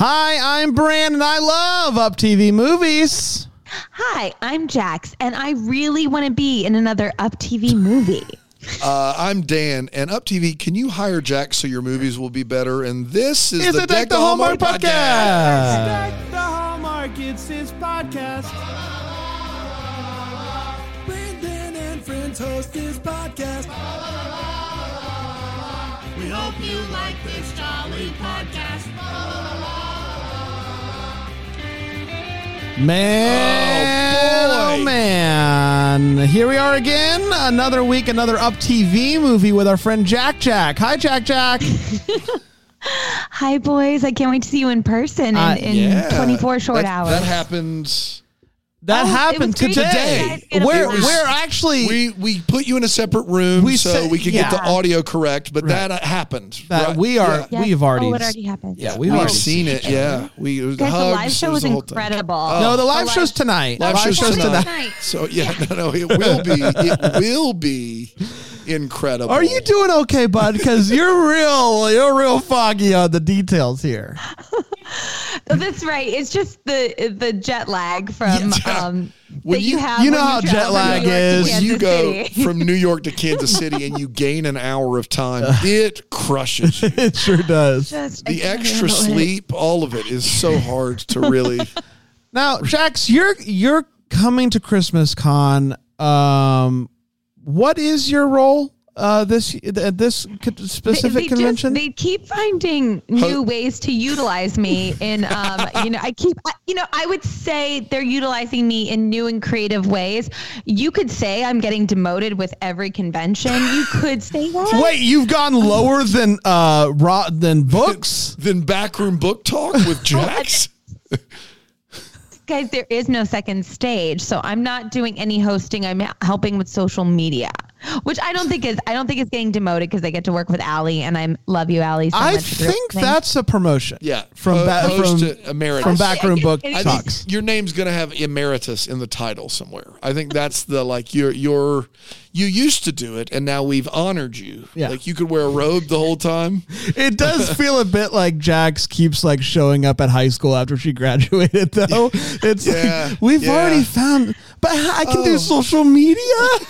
Hi, I'm Brandon. I love Up TV movies. Hi, I'm Jax, and I really want to be in another Up TV movie. Uh, I'm Dan, and Up TV. Can you hire Jack so your movies will be better? And this is, Is the it Deck the Hallmark podcast? Deck the Hallmark, it's his podcast. Brandon and friends host this podcast. We hope you like this jolly podcast. Man, Oh, oh, man. Here we are again. Another week, another Up TV movie with our friend Jack Jack. Hi, Jack Jack. Hi, boys. I can't wait to see you in person in, Uh, in Yeah. 24 short That- hours. That happens. That Oh, it happened was great to today. see you guys get a We're, blast. we're actually. We we put you in a separate room We so said- we could get the audio correct, but that uh, happened. that Right. we are. Yeah. We've already. Oh, it already happened. Yeah, we've We've already seen it. Yeah, we it was Guys, the hugs, live show was was the whole thing. incredible. No, the live The show's live- tonight. Live show's show's tonight. tonight. So yeah, no, no, it will be. It will be incredible. Are you doing okay, bud? Because you're real, you're real foggy on the details here. That's right. It's just the the jet lag from Yeah. um, When that you, you- have. you know how travel jet lag New York to is. You go from New York to Kansas City and you gain an hour of time. It crushes you. It sure does. Just- The extra handle it. sleep, all of it is so hard to really. Now, Jax, you're you're coming to Christmas Con. Um, what is your role uh, this at this specific they, they convention? Just, they keep finding new ways to utilize me in, um, you know, I keep, you know, I would say they're utilizing me in new and creative ways. You could say I'm getting demoted with every convention. You could say that. Wait, you've gone lower than uh raw than books. than backroom book talk with Jax. Guys, there is no second stage, so I'm not doing any hosting. I'm helping with social media, which I don't think is, I don't think it's getting demoted because I get to work with Allie, and I love you, Allie. So I much think that's a promotion. Yeah, from uh, ba- from to emeritus. from backroom book I I talks. think your name's gonna have emeritus in the title somewhere. I think that's the like you're you're you used to do it and now we've honored you. Yeah. Like you could wear a robe the whole time. It does feel a bit like Jax keeps like showing up at high school after she graduated, though. It's Yeah, like we've yeah. already found, but I can do Oh. social media.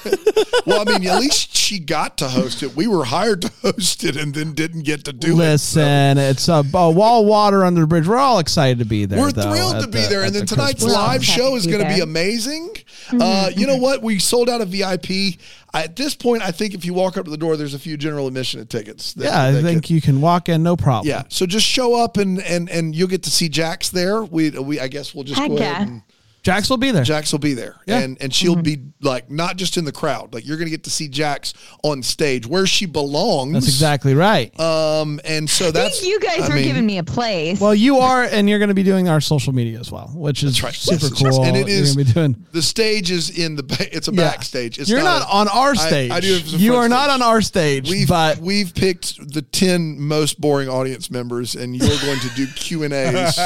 Well, I mean, at least she got to host it. We were hired to host it and then didn't get to do Listen, it. Listen, it's a, a wall water under the bridge. We're all excited to be there. We're though, thrilled at to be the- there. And then the tonight's Christmas- live Happy show is going to be there. amazing. Uh, you know what? We sold out a VIP. At this point, I think if you walk up to the door, there's a few general admission tickets. that- Yeah, I that think get- you can walk in, no problem. Yeah, so just show up and and and you'll get to see Jax there. We we I guess we'll just Heck go yeah. ahead and Jax will be there. Jax will be there, Yeah. and and she'll be like not just in the crowd. Like you're gonna get to see Jax on stage where she belongs. That's exactly right. Um, and so that's think you guys I were mean, giving me a place. well, you are, and you're going to be doing our social media as well, which is right. super Yes, yes. cool. And it You're gonna be doing. the stage is in the ba- it's a Yeah. backstage. It's You're not, a- on our stage. I, do it as you front are not stage. on our stage, We've but we've picked the ten most boring audience members, and you're going to do Q and A's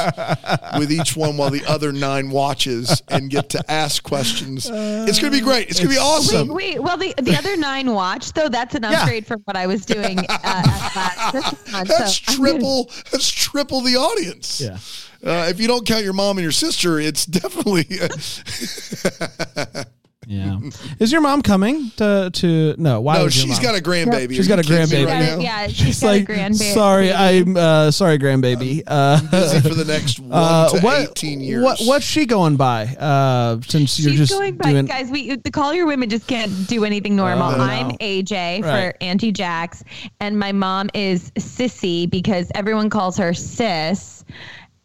with each one while the other nine watches and get to ask questions. it's going to be great. It's going to be awesome. Wait, wait. Well, the the other nine watch though. That's an Yeah. upgrade from what I was doing uh, at last month. That's So I'm gonna- triple. That's triple the audience. Yeah. Uh, if you don't count your mom and your sister, it's definitely. yeah. Is your mom coming to to? No, why? no, would your she's mom? got a grandbaby. She's Are got a grandbaby. right Yeah, now. yeah, she's She's got like, a grandbaby. sorry, I'm uh, sorry, grandbaby. Uh, Busy for the next one uh, to what, eighteen years. What what's she going by? Uh, since you're just going by, doing. guys. We the Collier women just can't do anything normal. Oh, no. I'm AJ Right. for Auntie Jax, and my mom is Sissy because everyone calls her Sis,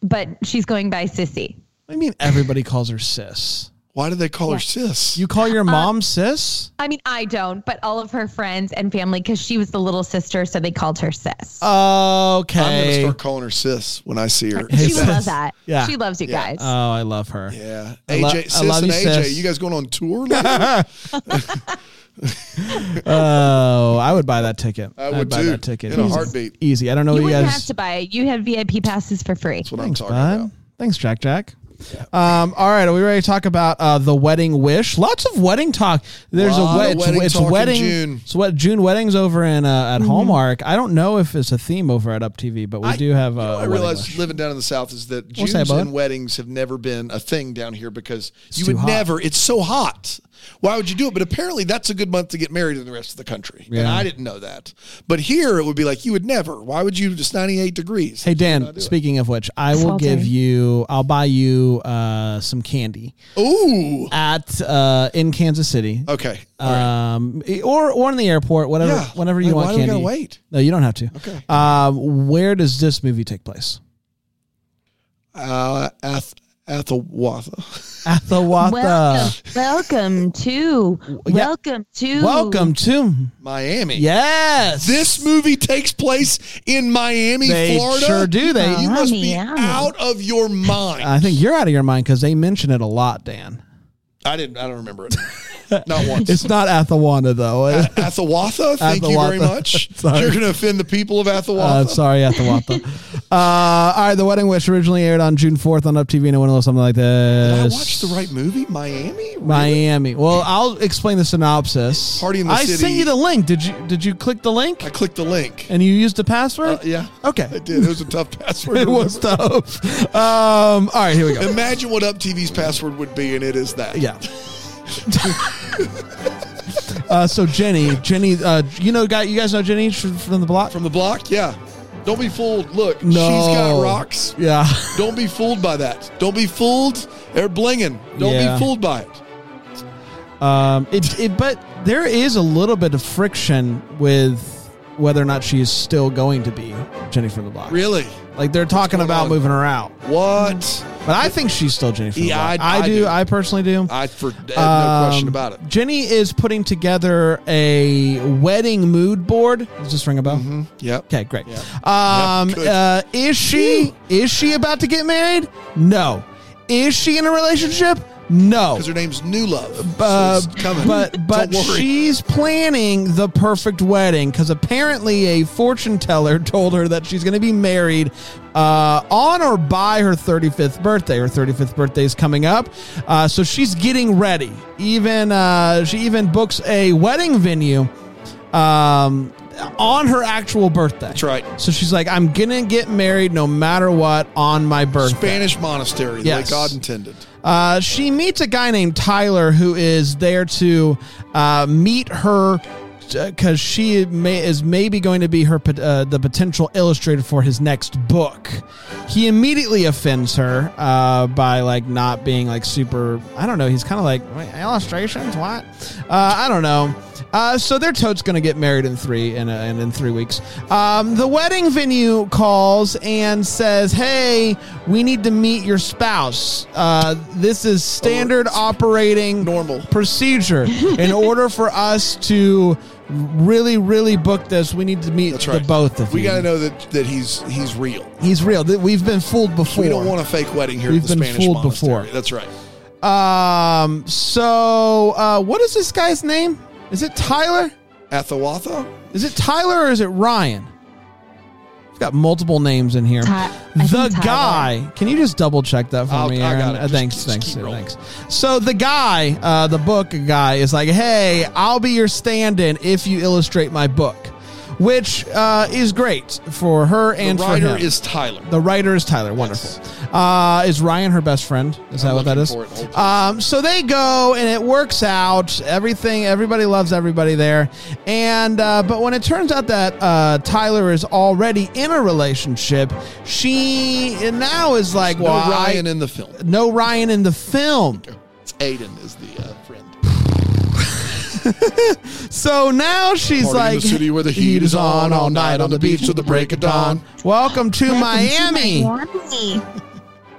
but she's going by Sissy. I mean, everybody calls her sis. Why do they call her sis? You call Uh, your mom sis? I mean, I don't, but all of her friends and family, because she was the little sister, so they called her Sis. Okay. I'm going to start calling her sis when I see her. she Sis. would love that. Yeah. She loves you Yeah. guys. Oh, I love her. Yeah, I lo- AJ, I sis love and you, AJ, sis. you guys going on tour? later? Oh, I would buy that ticket. I I'd buy that ticket in a Easy. heartbeat. Easy. I don't know you what you guys. have to buy it. You had VIP passes for free. That's what Thanks, I'm talking bud. about. Thanks, Jack. Jack. Um, all right, are we ready to talk about uh, the wedding wish? Lots of wedding talk. There's Lot a of wed- it's, wedding it's talk in wedding. June. It's what June weddings over in uh, at Hallmark. I don't know if it's a theme over at Up TV, but we I- do have. Uh, you know, a I wedding realize wish. living down in the south is that What's that, Junes bud? and weddings have never been a thing down here because you too would hot. never. It's so hot. Why would you do it? But apparently, that's a good month to get married in the rest of the country. And I didn't know that. But here, it would be like you would never. Why would you? It's ninety eight degrees. Hey You would not Dan, do it. speaking of which, I will Salty. give you. I'll buy you uh, some candy Ooh. at uh, in Kansas City. Okay. All right. Um, or or in the airport, whatever, Yeah. whenever you Like, want why do we candy. gotta wait? No, you don't have to. Okay. Um, where does this movie take place? Uh, Ath- Athelwatha. Athelwatha. Welcome, welcome to, Yeah. welcome to, Welcome to Miami. yes. This movie takes place in Miami, They Florida. sure do. They- You must be Miami. out of your mind. I think you're out of your mind because they mention it a lot, Dan. I didn't. I don't remember it. Not once. It's not Athelwanda though. Uh, Athelwatha, thank you very much. Sorry. You're going to offend the people of Athelwatha. Uh, sorry, Athelwatha. uh, all right, The Wedding Wish originally aired on June 4th on Up TV and it went a little something like this. Did I watch the right movie? Miami? Really? Miami. Well, I'll explain the synopsis. Party in the I city. sent you the link. Did you Did you click the link I clicked the link. and you used the password? Uh, yeah. Okay. I did. It was a tough password. it was tough. Um, all right, here we go. Imagine what Up TV's password would be, and it is that. Yeah. uh, so Jenny, Jenny, uh, you know, guy, you guys know Jenny from from the block. From the block? Yeah. Don't be fooled. Look, no, she's got rocks. Yeah. Don't be fooled by that. Don't be fooled. They're blinging. Don't Yeah. be fooled by it. Um, it, it, but there is a little bit of friction with whether or not she is still going to be Jenny from the block. Really? Like they're talking about on? moving her out, What? but I think she's still Jenny from Yeah, the block. I- I do. do. I personally do. I for no Um, question about it. Jenny is putting together a wedding mood board. Does this ring a bell? Yep. Okay, great. Yeah. Um, good. uh, is she is she about to get married? No. Is she in a relationship? No. Because her name's New Love. Uh, so but but she's planning the perfect wedding because apparently a fortune teller told her that she's going to be married uh, on or by her 35th birthday. Her 35th birthday is coming up, uh, so she's getting ready. Even uh, she even books a wedding venue um, on her actual birthday. That's right. So she's like, I'm gonna get married no matter what on my birthday. Spanish monastery, Yes. God intended. Uh, she meets a guy named Tyler who is there to uh, meet her because she may, is maybe going to be her uh, the potential illustrator for his next book. He immediately offends her uh, by like not being like super. I don't know. He's kind of like illustrations. What? Uh, I don't know. Uh, so their totes going to get married in three in, a, in in three weeks. Um, the wedding venue calls and says, "Hey, we need to meet your spouse. Uh, this is standard operating Normal. procedure. In order for us to really, really book this, we need to meet That's the both of you. We you. got to know that, that he's he's real. He's real. Th- We've been fooled before. We don't want a fake wedding here We've at the been Spanish fooled monastery. before. That's right. Um. So, uh, what is this guy's name? Is it Tyler? Athawatha? Is it Tyler or is it Ryan? It's got multiple names in here. Ty- the guy. Can you just double check that for I'll- me, I Aaron? got it. Uh, Just- thanks, just thanks, keep thanks. So the guy, uh, the book guy, is like, "Hey, I'll be your stand-in if you illustrate my book," which uh, is great for her and the for writer him. is Tyler. The writer is Tyler. Wonderful. Uh, is Ryan her best friend? Is that I'm what that looking is? for it. Um, so they go and it works out. Everything, everybody loves everybody there. And uh, but when it turns out that uh, Tyler is already in a relationship, she now is like, no well, I- Ryan in the film. no Ryan in the film. It's Aiden is the uh, friend. So now she's Party in like, the city where the heat is on all night on the beach till the break of dawn. Welcome to Miami. Miami.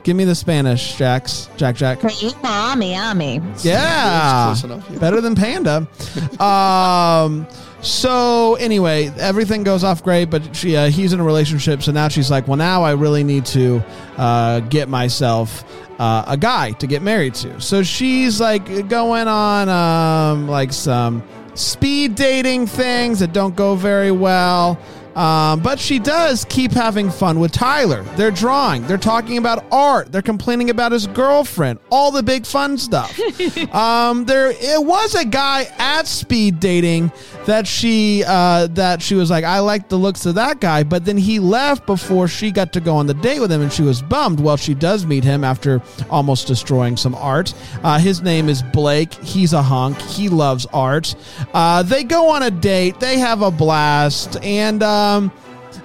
Give me the Spanish, Jax. Jack, Jack. Miami, Miami. Yeah, Close enough, yeah. better than Panda. um, so anyway, everything goes off great, but she uh, he's in a relationship, so now she's like, well, now I really need to uh, get myself. Uh, a guy to get married to. So she's like going on um, like some speed dating things that don't go very well. Um, but she does keep having fun with Tyler. They're drawing. They're talking about art. They're complaining about his girlfriend. All the big fun stuff. um, there, it was a guy at speed dating that she uh, that she was like, I like the looks of that guy, but then he left before she got to go on the date with him, and she was bummed. Well, she does meet him after almost destroying some art. Uh, his name is Blake. He's a hunk. He loves art. Uh, they go on a date. They have a blast, and. Um,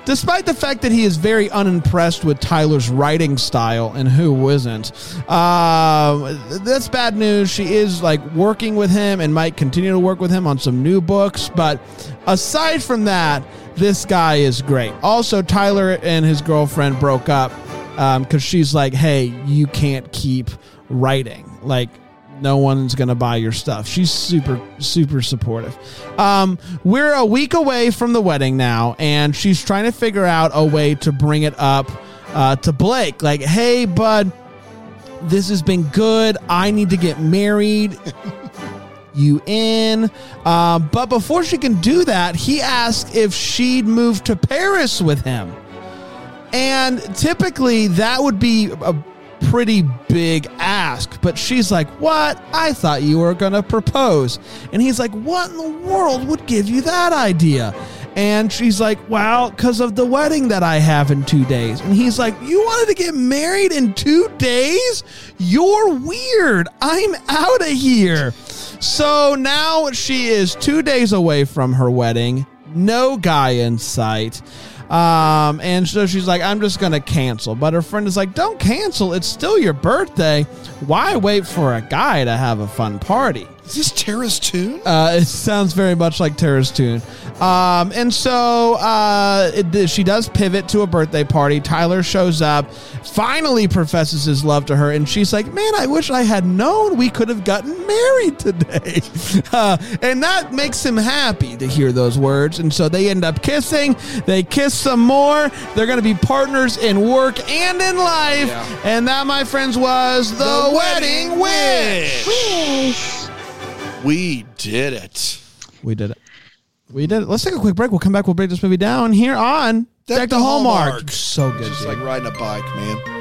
Despite the fact that he is very unimpressed with Tyler's writing style, and who isn't, uh, that's bad news. She is like working with him and might continue to work with him on some new books. But aside from that, this guy is great. Also, Tyler and his girlfriend broke up because she's like, "Hey, you can't keep writing. Like, no one's gonna buy your stuff. She's super, super supportive. Um, we're a week away from the wedding now, and she's trying to figure out a way to bring it up uh, to Blake. Like, hey, bud, this has been good. I need to get married. you in? Um, but before she can do that, he asked if she'd move to Paris with him. And typically that would be a pretty big ask, but she's like, What? I thought you were going to propose. And he's like, What in the world would give you that idea? And she's like, Well, because of the wedding that I have in two days. And he's like, You wanted to get married in two days? You're weird. I'm out of here. So now she is two days away from her wedding, no guy in sight. Um, and so she's like, I'm just going to cancel. But her friend is like, Don't cancel. It's still your birthday. Why wait for a guy to have a fun party? Is this Tara's tune? Uh, it sounds very much like Tara's tune. Um, and so uh, it, she does pivot to a birthday party. Tyler shows up, finally professes his love to her, and she's like, Man, I wish I had known we could have gotten married today. Uh, and that makes him happy to hear those words. And so they end up kissing. They kiss some more. They're going to be partners in work and in life. Yeah. And that, my friends, was the, The wedding Wedding wish. Wish. We did it. We did it. We did it. Let's take a quick break. We'll come back. We'll break this movie down here on Deck Deck the the Hallmark. Hallmark. So good. Just dude. like riding a bike, man.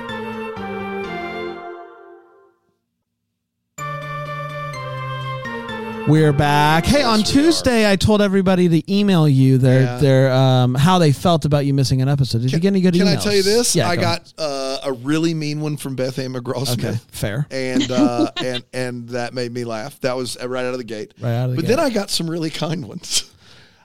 We're back. Hey, on Yes, we. Tuesday, I told everybody to email you their Yeah. their um how they felt about you missing an episode. Did you get any good emails? Can emails? I tell you this? Yeah, I go. got uh, a really mean one from Beth Ann McGraw Okay, fair. And uh, and and that made me laugh. That was right out of the gate. Right out of the but gate. then I got some really kind ones.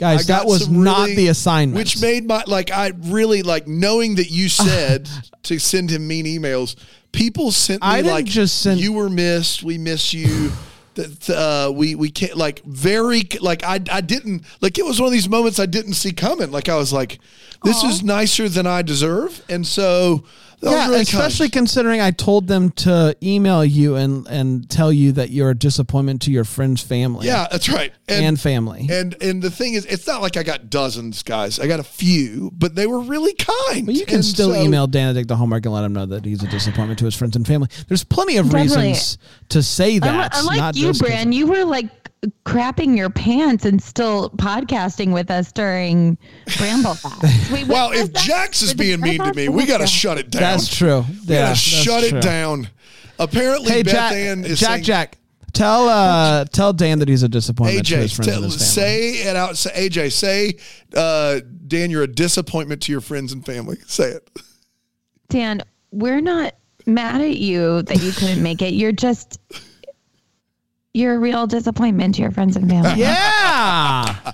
Guys, I that got was some not really- the assignment. Which made my like I really like knowing that you said to send him mean emails. People sent me I didn't like just send- you were missed. We miss you. That uh, we we can't like very like I I didn't like it was one of these moments I didn't see coming. Like I was like, this is nicer than I deserve, and so that yeah, really especially kind. considering I told them to email you and and tell you that you're a disappointment to your friend's family. Yeah, that's right. and, family. And and the thing is, it's not like I got dozens, guys. I got a few, but they were really kind. But you can And still so- email Dan to take the homework and let him know that he's a disappointment to his friends and family. There's plenty of Definitely. reasons to say that. Unlike, unlike not you, just 'cause- Bran, you were like crapping your pants and still podcasting with us during Bramble Fest. Wait, Well, if that? Jax is being mean to me, we got to shut it down. That's true. We yeah, got to shut true. it down. Apparently, Hey, Beth Jack, Ann is Jack, saying, Jack, tell uh, tell Dan that he's a disappointment to his AJ, friends tell- and his family. say it out. Say, AJ, say, uh, Dan, you're a disappointment to your friends and family. Say it. Dan, we're not mad at you that you couldn't make it. You're just you're a real disappointment to your friends and family. yeah,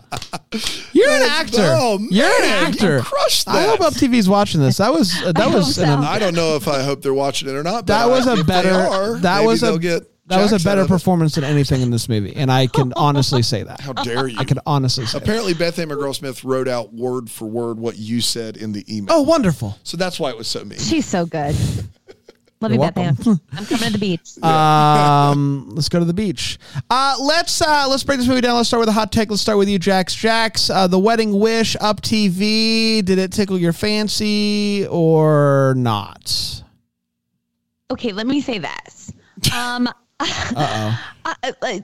you're an actor. Oh, man, you're an you actor. crushed I that. hope Up TV's watching this. That was uh, that I was hope an, so. I don't know if I hope they're watching it or not. But that was I- a if they better are, that maybe was a they'll get that was a Jax better of it. performance than anything in this movie, and I can honestly say that. How dare you? I can honestly say. that. Apparently, Beth Ann McGraw Smith wrote out word for word what you said in the email. Oh, wonderful. So that's why it was so mean. She's so good. Love you, You're Beth Ann. I'm coming to the beach. Um, let's go to the beach. Uh, let's uh, let's break this movie down. Let's start with a hot take. Let's start with you, Jax. Jax, uh, the Wedding Wish up TV. Did it tickle your fancy or not? okay, let me say this. Um, Uh oh. I, I-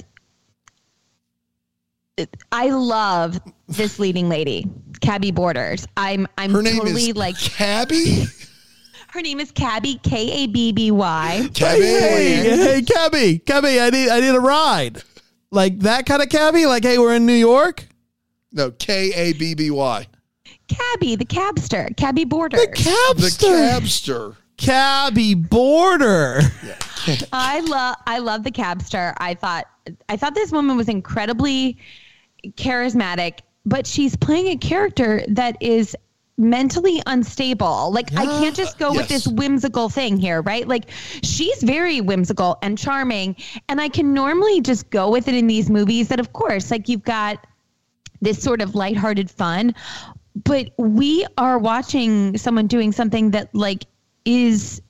I love this leading lady. Kabby Borders. I'm I'm Her name totally is like Cabby. Her name is Kabby K A B B Y. Kabby. Hey, hey, cabby, cabby, I need, I need a ride. Like that kind of cabby. Like, hey, we're in New York. No, K A B B Y. Kabby, the cabster, Kabby Border. The Cabster, cabster. cabby border. I love I love the cabster. I thought I thought this woman was incredibly charismatic, but she's playing a character that is mentally unstable. Like I can't just go with this whimsical thing here, right? Like she's very whimsical and charming, and I can normally just go with it in these movies that of course, like you've got this sort of lighthearted fun, but we are watching someone doing something that like is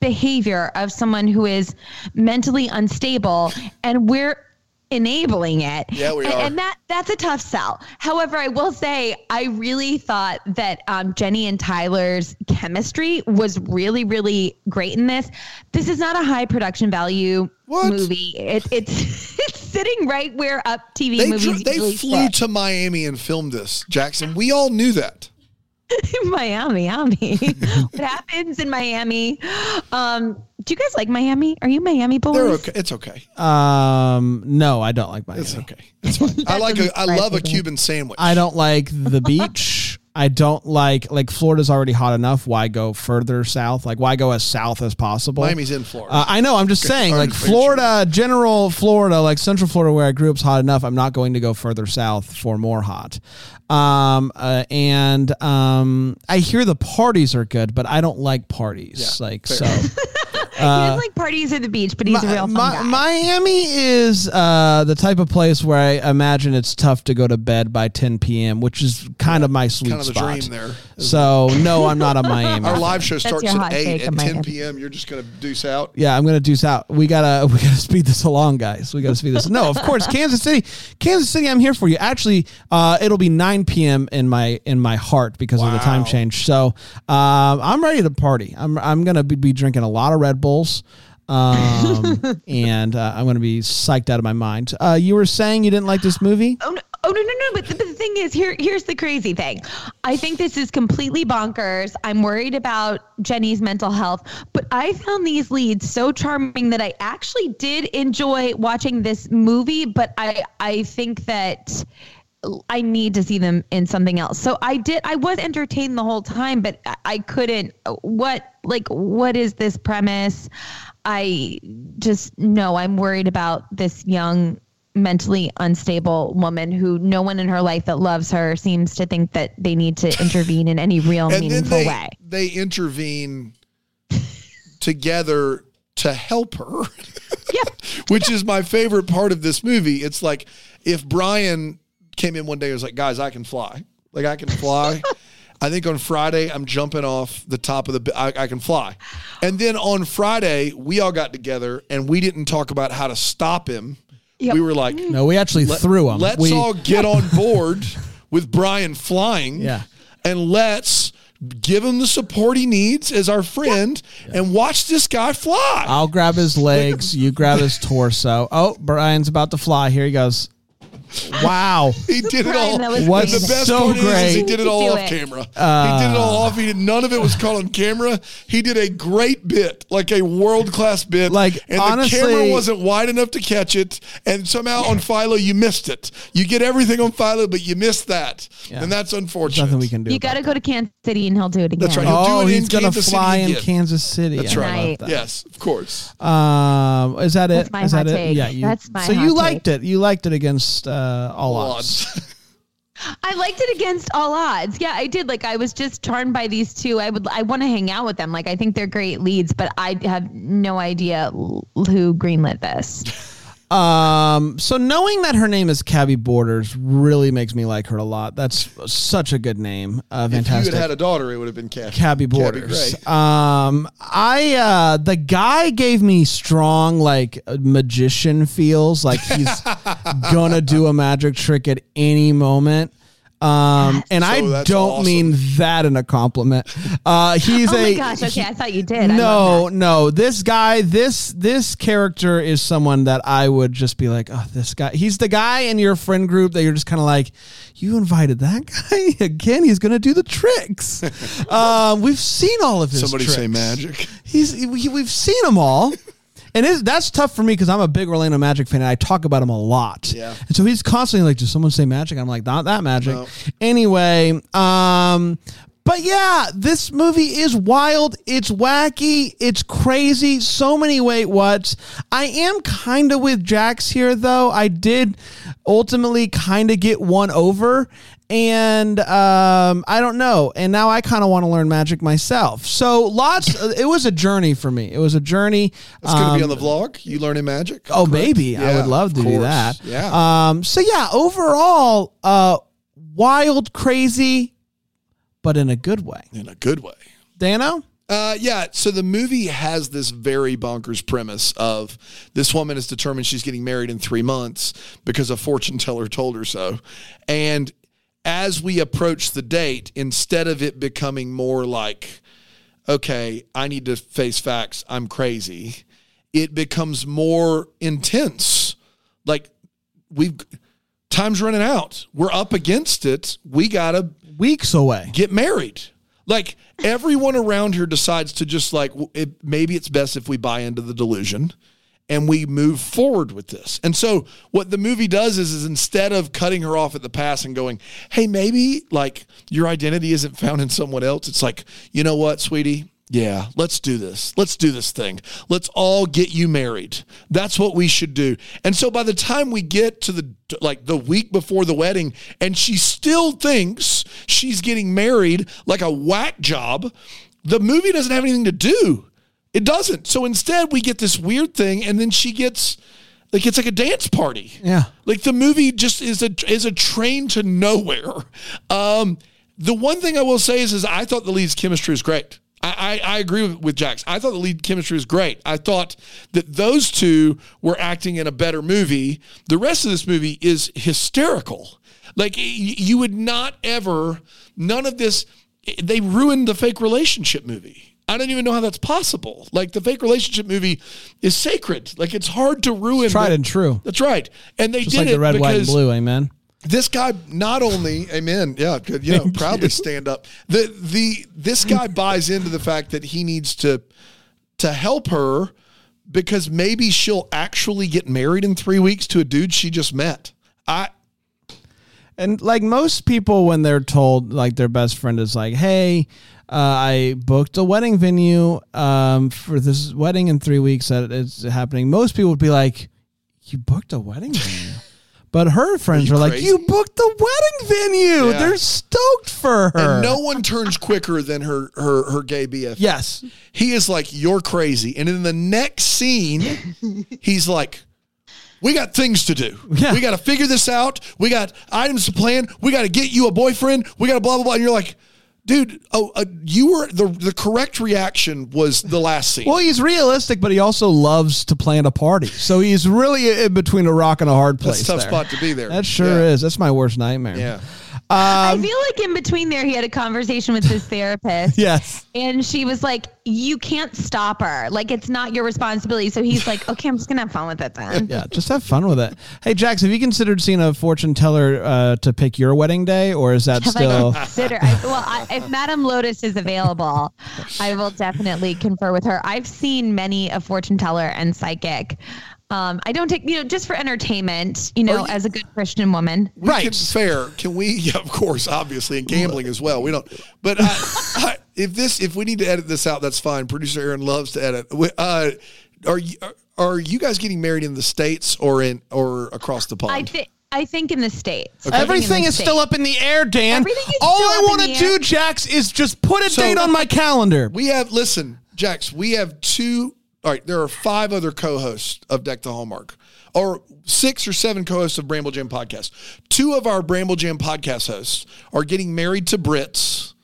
behavior of someone who is mentally unstable and we're enabling it. Yeah, we and, are. and that that's a tough sell. However, I will say I really thought that um, Jenny and Tyler's chemistry was really, really great in this. This is not a high production value What? movie. It, it's it's sitting right where up TV They movies dr- they flew sit. to Miami and filmed this, Jackson. We all knew that. Miami, Miami. what happens in Miami? Um, do you guys like Miami? Are you Miami boys? They're okay. It's okay. Um, no, I don't like Miami. It's okay. It's fine. I like a. I love a. Cuban sandwich. I don't like the beach. I don't like like Florida's already hot enough. Why go further south? Like why go as south as possible? Miami's in Florida. Uh, I know. I'm just saying, like Florida, general Florida, like Central Florida, where I grew up, is hot enough. I'm not going to go further south for more hot. Um, uh, and um, I hear the parties are good, but I don't like parties. Yeah, like fair. so. he doesn't like parties at the beach, but he's a real fun Mi- guy. Miami is uh, the type of place where I imagine it's tough to go to bed by 10 p.m., which is kind of my sweet kind of the spot. dream there. So no, I'm not a Miami. Our live show starts at eight. take At 10 Miami. p.m., you're just gonna deuce out. Yeah, I'm gonna deuce out. We gotta we gotta speed this along, guys. We gotta speed this. No, of course, Kansas City, Kansas City. I'm here for you. Actually, uh, it'll be 9 p.m. in my in my heart because of the time change. So um, I'm ready to party. I'm I'm gonna be, be drinking a lot of Red Um, and uh, I'm gonna be psyched out of my mind. Uh, you were saying you didn't like this movie? Oh no, oh no, no, no! But the, but the thing is, here, here's the crazy thing. I think this is completely bonkers. I'm worried about Jenny's mental health, but I found these leads so charming that I actually did enjoy watching this movie. But I, I think that I need to see them in something else. So I did. I was entertained the whole time, but I- couldn't. What like what is this premise? I just no. I'm worried about this young mentally unstable woman who no one in her life that loves her seems to think that they need to intervene in any real meaningful they way. they intervene together to help her. Yep. which is my favorite part of this movie. It's like if Brian came in one day and was like, guys, I can fly. Like I can fly. I think on Friday I'm jumping off the top of the. I, I can fly, and then on Friday we all got together and we didn't talk about how to stop him. Yep. We were like, mm. No, we actually threw him. let's we, all get on board with Brian flying. Yeah. And let's give him the support he needs as our friend and watch this guy fly. I'll grab his legs. You grab his torso. Oh, Brian's about to fly. Here he goes. Wow. He did it Brian, all. that was What's great. the best so part is, is he did it all Do off it. camera. he did it all off. He did none of it was caught on camera. He did a great bit, like a world class bit. Like, and honestly- the camera wasn't wide enough to catch it, and somehow on Philo you missed it. You get everything on Philo, but you missed that, Yeah. and that's There's unfortunate. nothing we can do. You got to go to Kansas City and he'll do it again. That's right. He'll Oh, do it he's gonna Kansas City fly in again. Kansas City. That's right. that. Yes, of course. Um, is that it? That's my Is hot that it? Yeah. You, That's my so you hot liked it. You liked it against uh, Uh, all Well, odds. I liked it against all odds. Yeah, I did. Like I was just charmed by these two. I would I want to hang out with them. Like I think they're great leads, but I have no idea who greenlit this. Um, so knowing that her name is Kabby Borders really makes me like her a lot. That's such a good name. Uh, if you had had a daughter, it would have been Kabby. Kabby Borders. Gray. Um, I uh, the guy gave me strong like magician feels like he's gonna do a magic trick at any moment. Um, and So I don't awesome. mean that in a compliment. Uh, he's Oh a my gosh. Okay, I thought you did. No, no. This guy, this this character is someone that I would just be like, oh, this guy. He's the guy in your friend group that you're just kind of like, you invited that guy again. He's gonna do the tricks. um, we've seen all of his. Somebody say magic. He's we, we've seen them all. And that's tough for me because I'm a big Orlando Magic fan and I talk about him a lot. Yeah. And so he's constantly like, "Does someone say Magic?" I'm like, "Not that Magic." No. Anyway, um, but yeah, this movie is wild. It's wacky. It's crazy. So many wait whats. I am kind of with Jax here though. I did ultimately kind of get one over. And um, I don't know. And now I kind of want to learn magic myself. So lots. it was a journey for me. It was a journey. It's going to be on Um, the vlog. You learning magic? Oh, Correct? maybe. I would love to do that. Yeah. Um. So yeah, overall, uh, wild, crazy, but in a good way. in a good way. Dano. Uh, yeah. So the movie has this very bonkers premise of this woman is determined she's getting married in three months because a fortune teller told her so. And as we approach the date, instead of it becoming more like, okay, I need to face facts, I'm crazy, it becomes more intense. Like we've time's running out. We're up against it. We gotta Weeks away. get married. Like everyone around here decides to just like it, maybe it's best if we buy into the delusion and we move forward with this. And so what the movie does is is instead of cutting her off at the pass and going, "Hey, maybe like your identity isn't found in someone else." It's like, "You know what, sweetie? Yeah, let's do this. Let's do this thing. Let's all get you married. That's what we should do." And so by the time we get to the like the week before the wedding and she still thinks she's getting married like a whack job, the movie doesn't have anything to do. It doesn't. So instead we get this weird thing and then she gets like it's like a dance party. Yeah. Like the movie just is a is a train to nowhere. Um, the one thing I will say is, is I thought the lead's chemistry was great. I, I, I agree with, with Jax. I thought the lead chemistry was great. I thought that those two were acting in a better movie. The rest of this movie is hysterical. Like you would not ever, none of this, they ruined the fake relationship movie. I don't even know how that's possible. Like the fake relationship movie is sacred. Like it's hard to ruin. Tried the- and true. That's right. And they Just did like it the red, white, and blue. Amen. this guy not only amen yeah could you know proudly stand up the the this guy buys into the fact that he needs to to help her because maybe she'll actually get married in three weeks to a dude she just met i And like most people, when they're told like their best friend is like, "Hey, uh, I booked a wedding venue um, for this wedding in three weeks that is happening," most people would be like, "You booked a wedding venue." But her friends you are like, "You booked the wedding venue." Yeah. They're stoked for her. and no one turns quicker than her her her gay bf yes, he is like you're crazy and in the next scene he's like we got things to do. Yeah. We got to figure this out. We got items to plan. We got to get you a boyfriend. We got to blah blah blah. And you're like, dude, oh, uh, you were the the correct reaction was the last scene. Well, he's realistic, but he also loves to plan a party. So he's really in between a rock and a hard place. That's a tough there. spot to be there. That sure Yeah. is. That's my worst nightmare. Yeah. I feel like in between there, he had a conversation with his therapist. Yes. And she was like, You can't stop her. Like, it's not your responsibility. So he's like, Okay, I'm just going to have fun with it then. Yeah, just have fun with it. Hey, Jax, have you considered seeing a fortune teller uh, to pick your wedding day, or is that Have still? I consider? I, well, I, if Madame Lotus is available, I will definitely confer with her. I've seen many a fortune teller and psychic. Um, I don't take, you know, just for entertainment, you know, you- as a good Christian woman. Right. Can, fair. Can we? Yeah, of course, obviously, and gambling as well. We don't. But I, I, if this, if we need to edit this out, that's fine. Producer Aaron loves to edit. We- Uh, are you are you guys getting married in the states or in or across the pond? I think. I think in the states. Everything is still up in the air, Dan. Is All still I want to do, air. Jax, is just put a So- date on my calendar. We have listen, Jax. We have two. All right, there are five other co-hosts of Deck the Hallmark, or six or seven co-hosts of Bramble Jam podcast. Two of our Bramble Jam podcast hosts are getting married to Brits.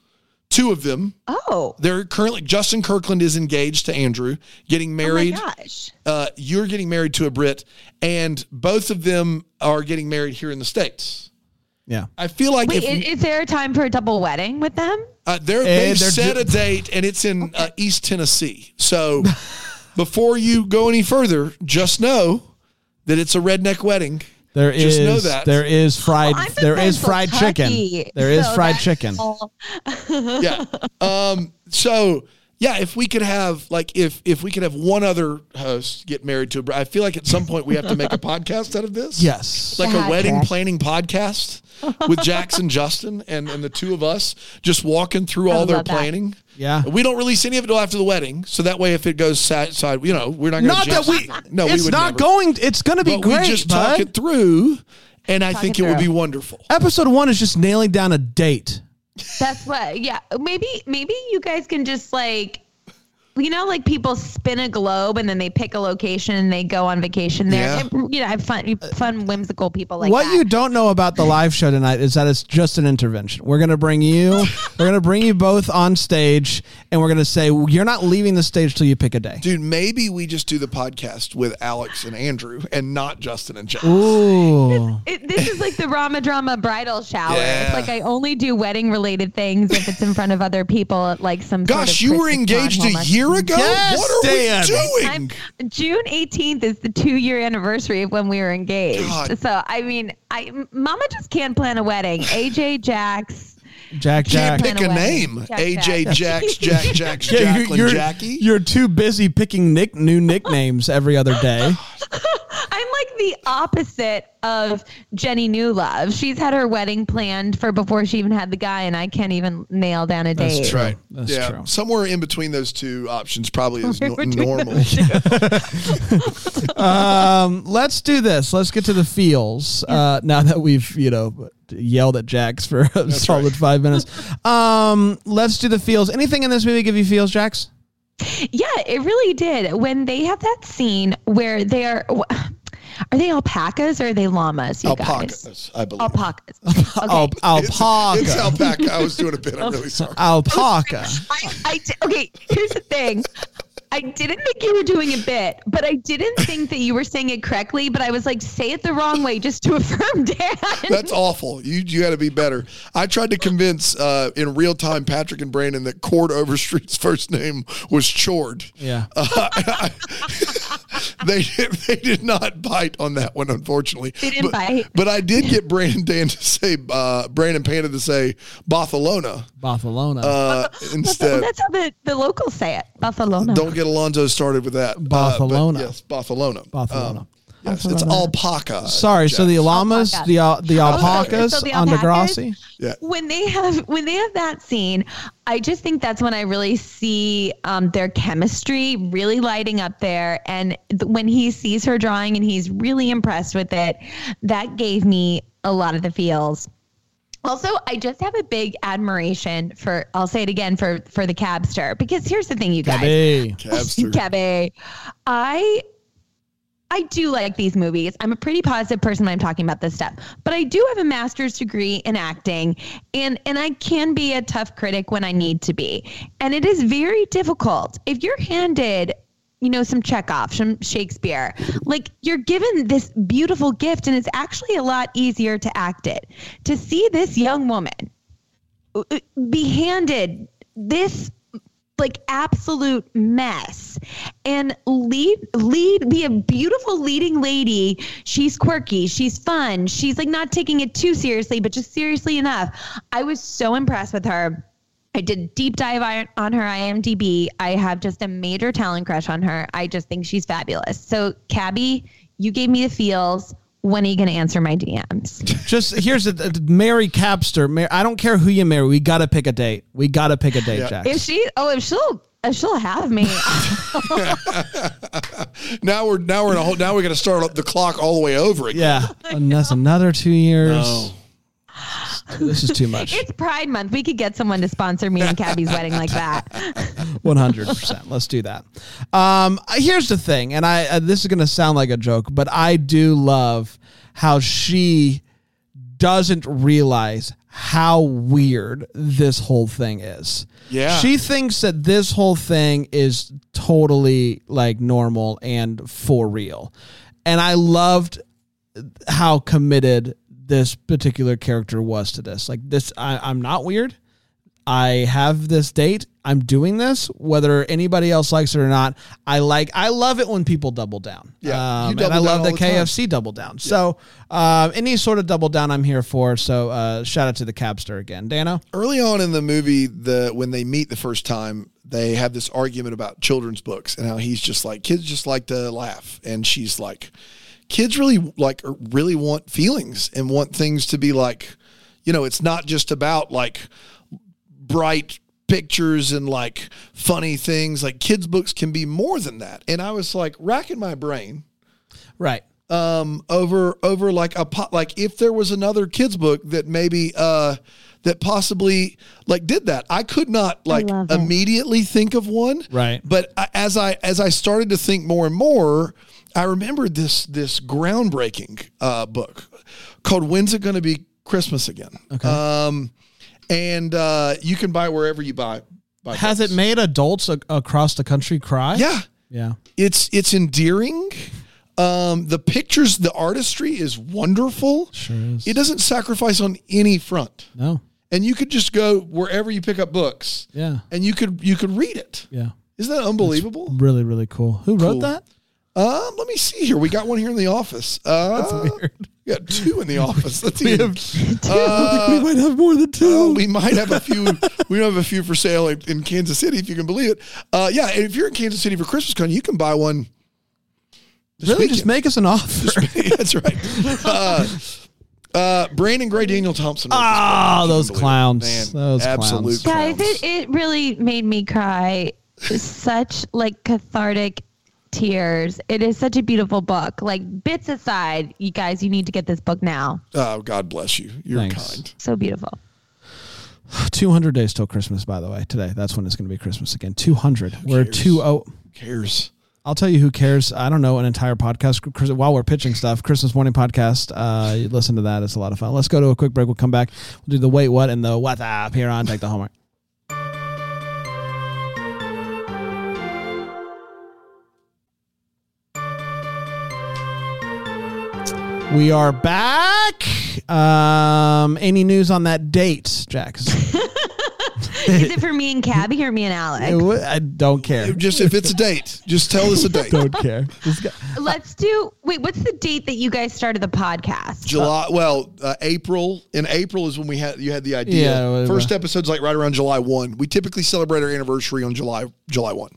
Two of them. Oh, They're currently Justin Kirkland is engaged to Andrew, getting oh my married. gosh. uh, you're getting married to a Brit, and both of them are getting married here in the states. Yeah. I feel like Wait, if is, is there a time for a double wedding with them? Uh, they're, Eh, they've they're set ju- a date, and it's in uh, East Tennessee. So before you go any further, just know that it's a redneck wedding. There is Just know that. there is fried I'm from there is fried chicken. There is so fried that's chicken. all- Yeah. Um. So yeah, if we could have like if if we could have one other host get married to a bride, I feel like at some point we have to make a podcast out of this. Yes. Like a wedding correct. planning podcast with Jackson Justin and, and the two of us just walking through I all their love that. planning. Yeah. We don't release any of it till after the wedding, so that way if it goes side, side you know, we're not going Not to that we No, we it's would not never. going it's gonna be But great. we just bud. talk it through, and I Talk think it it would be wonderful. Episode one is just nailing down a date. That's what. Yeah, maybe maybe you guys can just like, you know, like people spin a globe and then they pick a location and they go on vacation there. Yeah. And, you know, have fun, uh, fun, whimsical people like what that. you don't know about the live show tonight is that it's just an intervention. We're gonna bring you we're gonna bring you both on stage and we're gonna say you're not leaving the stage till you pick a day. Dude, maybe we just do the podcast with Alex and Andrew and not Justin and Jack. Ooh. It, this is like the Rama Drama bridal shower. Yeah. It's like I only do wedding related things if it's in front of other people at like some. sort Gosh, of you were engaged time, a Hallmark. Year ago? Yes, what are Dan. we I'm, doing? June 18th is the two year anniversary of when we were engaged. God. So I mean, I Mama just can't plan a wedding. AJ Jax. Jack Can't Jack. pick a a name. Jack, AJ, Jack. Jax, Jack, Jax, Yeah, Jacqueline, you're, Jackie. you're too busy picking nick new nicknames every other day. I'm like the opposite of Jenny New Love. She's had her wedding planned for before she even had the guy, and I can't even nail down a date. That's true. Right. That's yeah. true. Somewhere in between those two options probably is no- normal. Um, let's do this. Let's get to the feels. Uh, now that we've you know yelled at Jax for a solid right. five minutes. Um, let's do the feels. Anything in this movie give you feels, Jax? Yeah, it really did. When they have that scene where they are, are they alpacas or are they llamas? You guys, Alpacas, I believe. alpacas. Okay. Al- It's- alpaca. It's alpaca. I was doing a bit. I'm really sorry. alpaca. I, I okay. Here's the thing. I didn't think you were doing a bit, but I didn't think that you were saying it correctly. But I was like, say it the wrong way just to affirm Dan. That's awful. You you got to be better. I tried to convince uh, in real time Patrick and Brandon that Cord Overstreet's first name was Chord. Yeah. They they did not bite on that one, unfortunately. They didn't but, bite. But I did get Brandon Dan to say uh, Brandon Panda to say Barcelona Barcelona. uh, That's, instead. that's how the, the locals say it. Barcelona. Don't get Alonzo started with that. Uh, Barcelona. yes, Barcelona. Barcelona. Um, yes, it's Barcelona. alpaca. Sorry. So the Jax. llamas, Alpaca. the al- the alpacas so the on alpacas- Degrassi. Yeah. when they have when they have that scene i just think that's when i really see um, their chemistry really lighting up there and th- when he sees her drawing and he's really impressed with it that gave me a lot of the feels also i just have a big admiration for i'll say it again for for the cabster because here's the thing you guys Hey. Cabster. Kabby. I I do like these movies. I'm a pretty positive person when I'm talking about this stuff. But I do have a master's degree in acting and and I can be a tough critic when I need to be. And it is very difficult. If you're handed you know, some Chekhov, some Shakespeare. Like you're given this beautiful gift, and it's actually a lot easier to act it. To see this young woman uh, be handed this like absolute mess and lead lead be a beautiful leading lady she's quirky she's fun she's like not taking it too seriously but just seriously enough i was so impressed with her I did a deep dive on- on her IMDb. I have just a major talent crush on her. I just think she's fabulous. So, Kabby, you gave me the feels. When are you going to answer my DMs? Just here's a, a Mary Capster. Mar- I don't care who you marry. We got to pick a date. We got to pick a date, Yeah. Jax. If she, oh, if she'll, if she'll have me, Now we're now we're in a whole, now we're going to start up the clock all the way over again. yeah. And that's another two years. No. This is too much. It's Pride Month. We could get someone to sponsor me and Kabby's wedding like that. One hundred percent. Let's do that. Um, here's the thing, and I uh, this is gonna sound like a joke, but I do love how she doesn't realize how weird this whole thing is. Yeah. She thinks that this whole thing is totally like normal and for real. And I loved how committed this particular character was to this. Like this, I, I'm not weird. I have this date. I'm doing this, whether anybody else likes it or not. I like. I love it when people double down. Yeah, um, and I love the. KFC double down. So uh, any sort of double down, I'm here for. So uh, shout out to the Cabster again, Dano. early on in the movie, the when they meet the first time, they have this argument about children's books and how he's just like kids just like to laugh, and she's like, kids really like really want feelings and want things to be like, you know, it's not just about like bright pictures and like funny things. Like kids' books can be more than that. And I was like racking my brain Right. um, over over like a po- like if there was another kids book that maybe uh, that possibly like did that. I could not like immediately think of one. Right. But I, as I as I started to think more and more, I remembered this this groundbreaking uh, book called "When's It Going to Be Christmas Again?" Okay. Um, and uh, you can buy wherever you buy. buy Has books. it made adults a- across the country cry? Yeah Yeah. it's it's endearing. Um, the pictures, the artistry is wonderful. Sure is. It doesn't sacrifice on any front, No. and you could just go wherever you pick up books, Yeah. and you could you could read it. Yeah. Isn't that unbelievable? Really, really cool. Who wrote Cool. that? Um, let me see here. We got one here in the office. Uh, That's weird. We got two in the office. Let's We see. have, Uh, we might have more than two. Uh, we might have a few. we don't have a few for sale in, in Kansas City, if you can believe it. Uh, yeah, and if you're in Kansas City for Christmas con, you can buy one. this really, just make us an offer. That's right. Uh, uh, Brandon Gray, Daniel Thompson. wrote this book. Ah, You those can it. clowns. Man, Those absolute clowns. Guys, it, it really made me cry. Such like cathartic tears. It is such a beautiful book. Like bits aside, you guys, you need to get this book now. Oh, God bless you. You're Thanks. kind. So beautiful. 200 days till Christmas, by the way. Today, that's when it's going to be Christmas again. 200. We're cares? two oh. Who cares? I'll tell you who cares. I don't know an entire podcast while we're pitching stuff. Christmas morning podcast. Uh, you listen to that. It's a lot of fun. Let's go to a quick break. We'll come back. We'll do the wait what and the what's up here on Deck the Hallmark. We are back. Um, any news on that date, Jax? Is it for me and Kabby or me and Alex? I don't care. Just if it's a date, just tell us a date. Don't care. Let's do. Wait, what's the date that you guys started the podcast? July. Well, uh, April. In April is when we had you had the idea. Yeah, whatever. First episode's like right around July one. We typically celebrate our anniversary on July July one.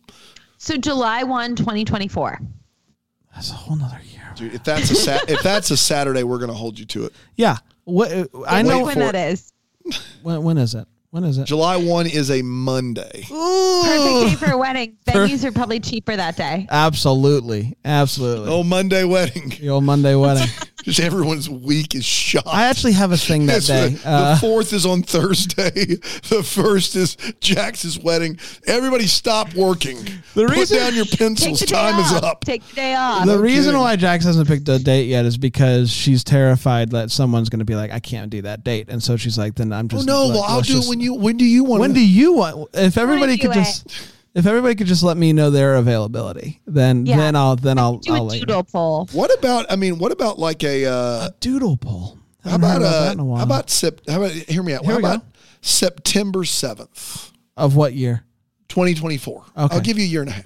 So July 1, 2024. That's a whole nother year. Dude, if that's a sat- if that's a Saturday, we're gonna hold you to it. Yeah. What uh, I Wait know. when for that it. is. When, when is it? When is it? July one is a Monday. Perfect day for a wedding. Venues are probably cheaper that day. Absolutely, absolutely. Oh, Monday wedding. The old Monday wedding. Just everyone's week is shot. I actually have a thing that It's day. The, Uh, the fourth is on Thursday. The first is Jax's wedding. Everybody stop working. The Put reason- down your pencils. the day Time is up. Take the day off. the no reason kidding. why Jax hasn't picked a date yet is because she's terrified that someone's going to be like, "I can't do that date," and so she's like, "Then I'm Oh just." no! like, Well, I'll do just- it when you. When do you want? When do you want? If everybody do could it. Just, if everybody could just let me know their availability, then Yeah. then I'll then I'll do I'll a let you know. doodle poll. What about? I mean, what about like a? Uh, doodle poll. how Haven't heard about that uh, in a while. How about sep- How about? Hear me out. Here how we go. about September seventh, of what year? twenty twenty four? Okay. I'll give you a year and a half.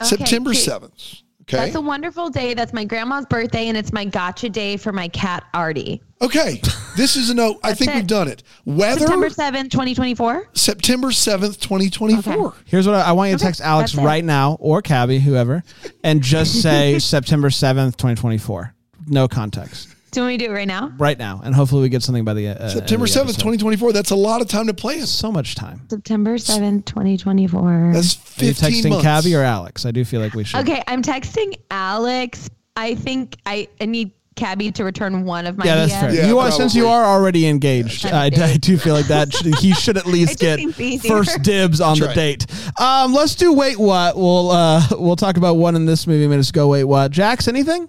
Okay, September okay. seventh. Okay. That's a wonderful day. That's my grandma's birthday, and it's my gotcha day for my cat Artie. Okay. This is a no. I think it. we've done it. Weather September seventh, 2024. September seventh, twenty twenty four. Here's what I, I want you to Okay, text Alex that's it. right now or Kabby, whoever, and just say September 7th, 2024. No context. Do you want me to do it right now? Right now. And hopefully we get something by the uh, September end of the seventh, twenty twenty four. That's a lot of time to plan. So much time. September 7th, 2024. That's Are you texting months. Kabby or Alex? I do feel like we should. Okay, I'm texting Alex. I think I, I need Kabby to return one of my Yeah, that's DMs. fair. Yeah, you are since you are already engaged. I, I do feel like that should, he should at least get first dibs on the That's date. Um, let's do wait what. We'll uh, we'll talk about one in this movie minutes go wait what. Jax, anything?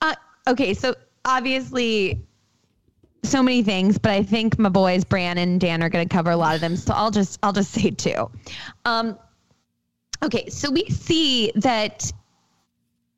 Uh, okay, so obviously so many things, but I think my boys Bran and Dan are going to cover a lot of them. So I'll just I'll just say two. Um, okay, so we see that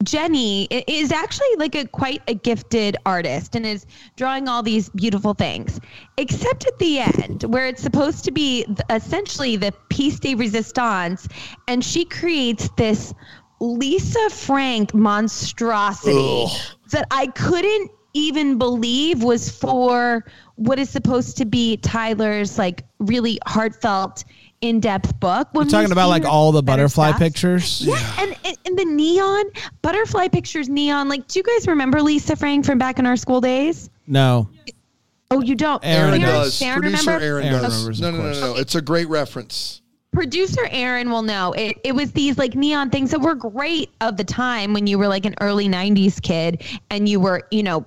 Jenny is actually like a quite a gifted artist and is drawing all these beautiful things. Except at the end, where it's supposed to be essentially the piece de resistance, and she creates this Lisa Frank monstrosity that I couldn't even believe was for what is supposed to be Tyler's like really heartfelt, in-depth book. When Talking we've about like all the butterfly stuff. pictures. Yeah, and, and and the neon butterfly pictures, neon. Like, do you guys remember Lisa Frank from back in our school days? No. Oh, you don't. Aaron Aaron Aaron does. Aaron, Producer remember? Aaron, Aaron does. remembers, no, of no, no, no, no. It's a great reference. Producer Aaron will know. It it was these like neon things that were great of the time when you were like an early '90s kid and you were, you know.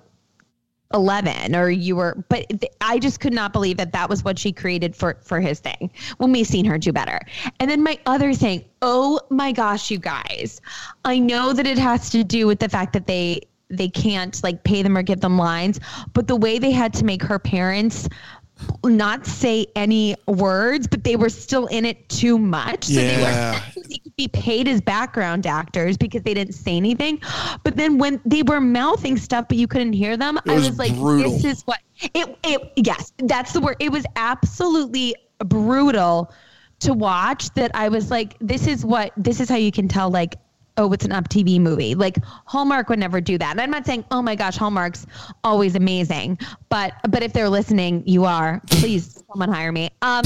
11 or you were but th- i just could not believe that that was what she created for for his thing when we seen her do better. And then my other thing oh my gosh you guys i know that it has to do with the fact that they they can't like pay them or give them lines but the way they had to make her parents not say any words, but they were still in it too much. So they were they could be paid as background actors because they didn't say anything. But then when they were mouthing stuff, but you couldn't hear them, I was was like, brutal. "This is what it." It yes, that's the word. It was absolutely brutal to watch. That I was like, "This is what. This is how you can tell." Like oh, it's an up TV movie. Like Hallmark would never do that. And I'm not saying, oh my gosh, Hallmark's always amazing. But but if they're listening, you are. Please someone hire me. Um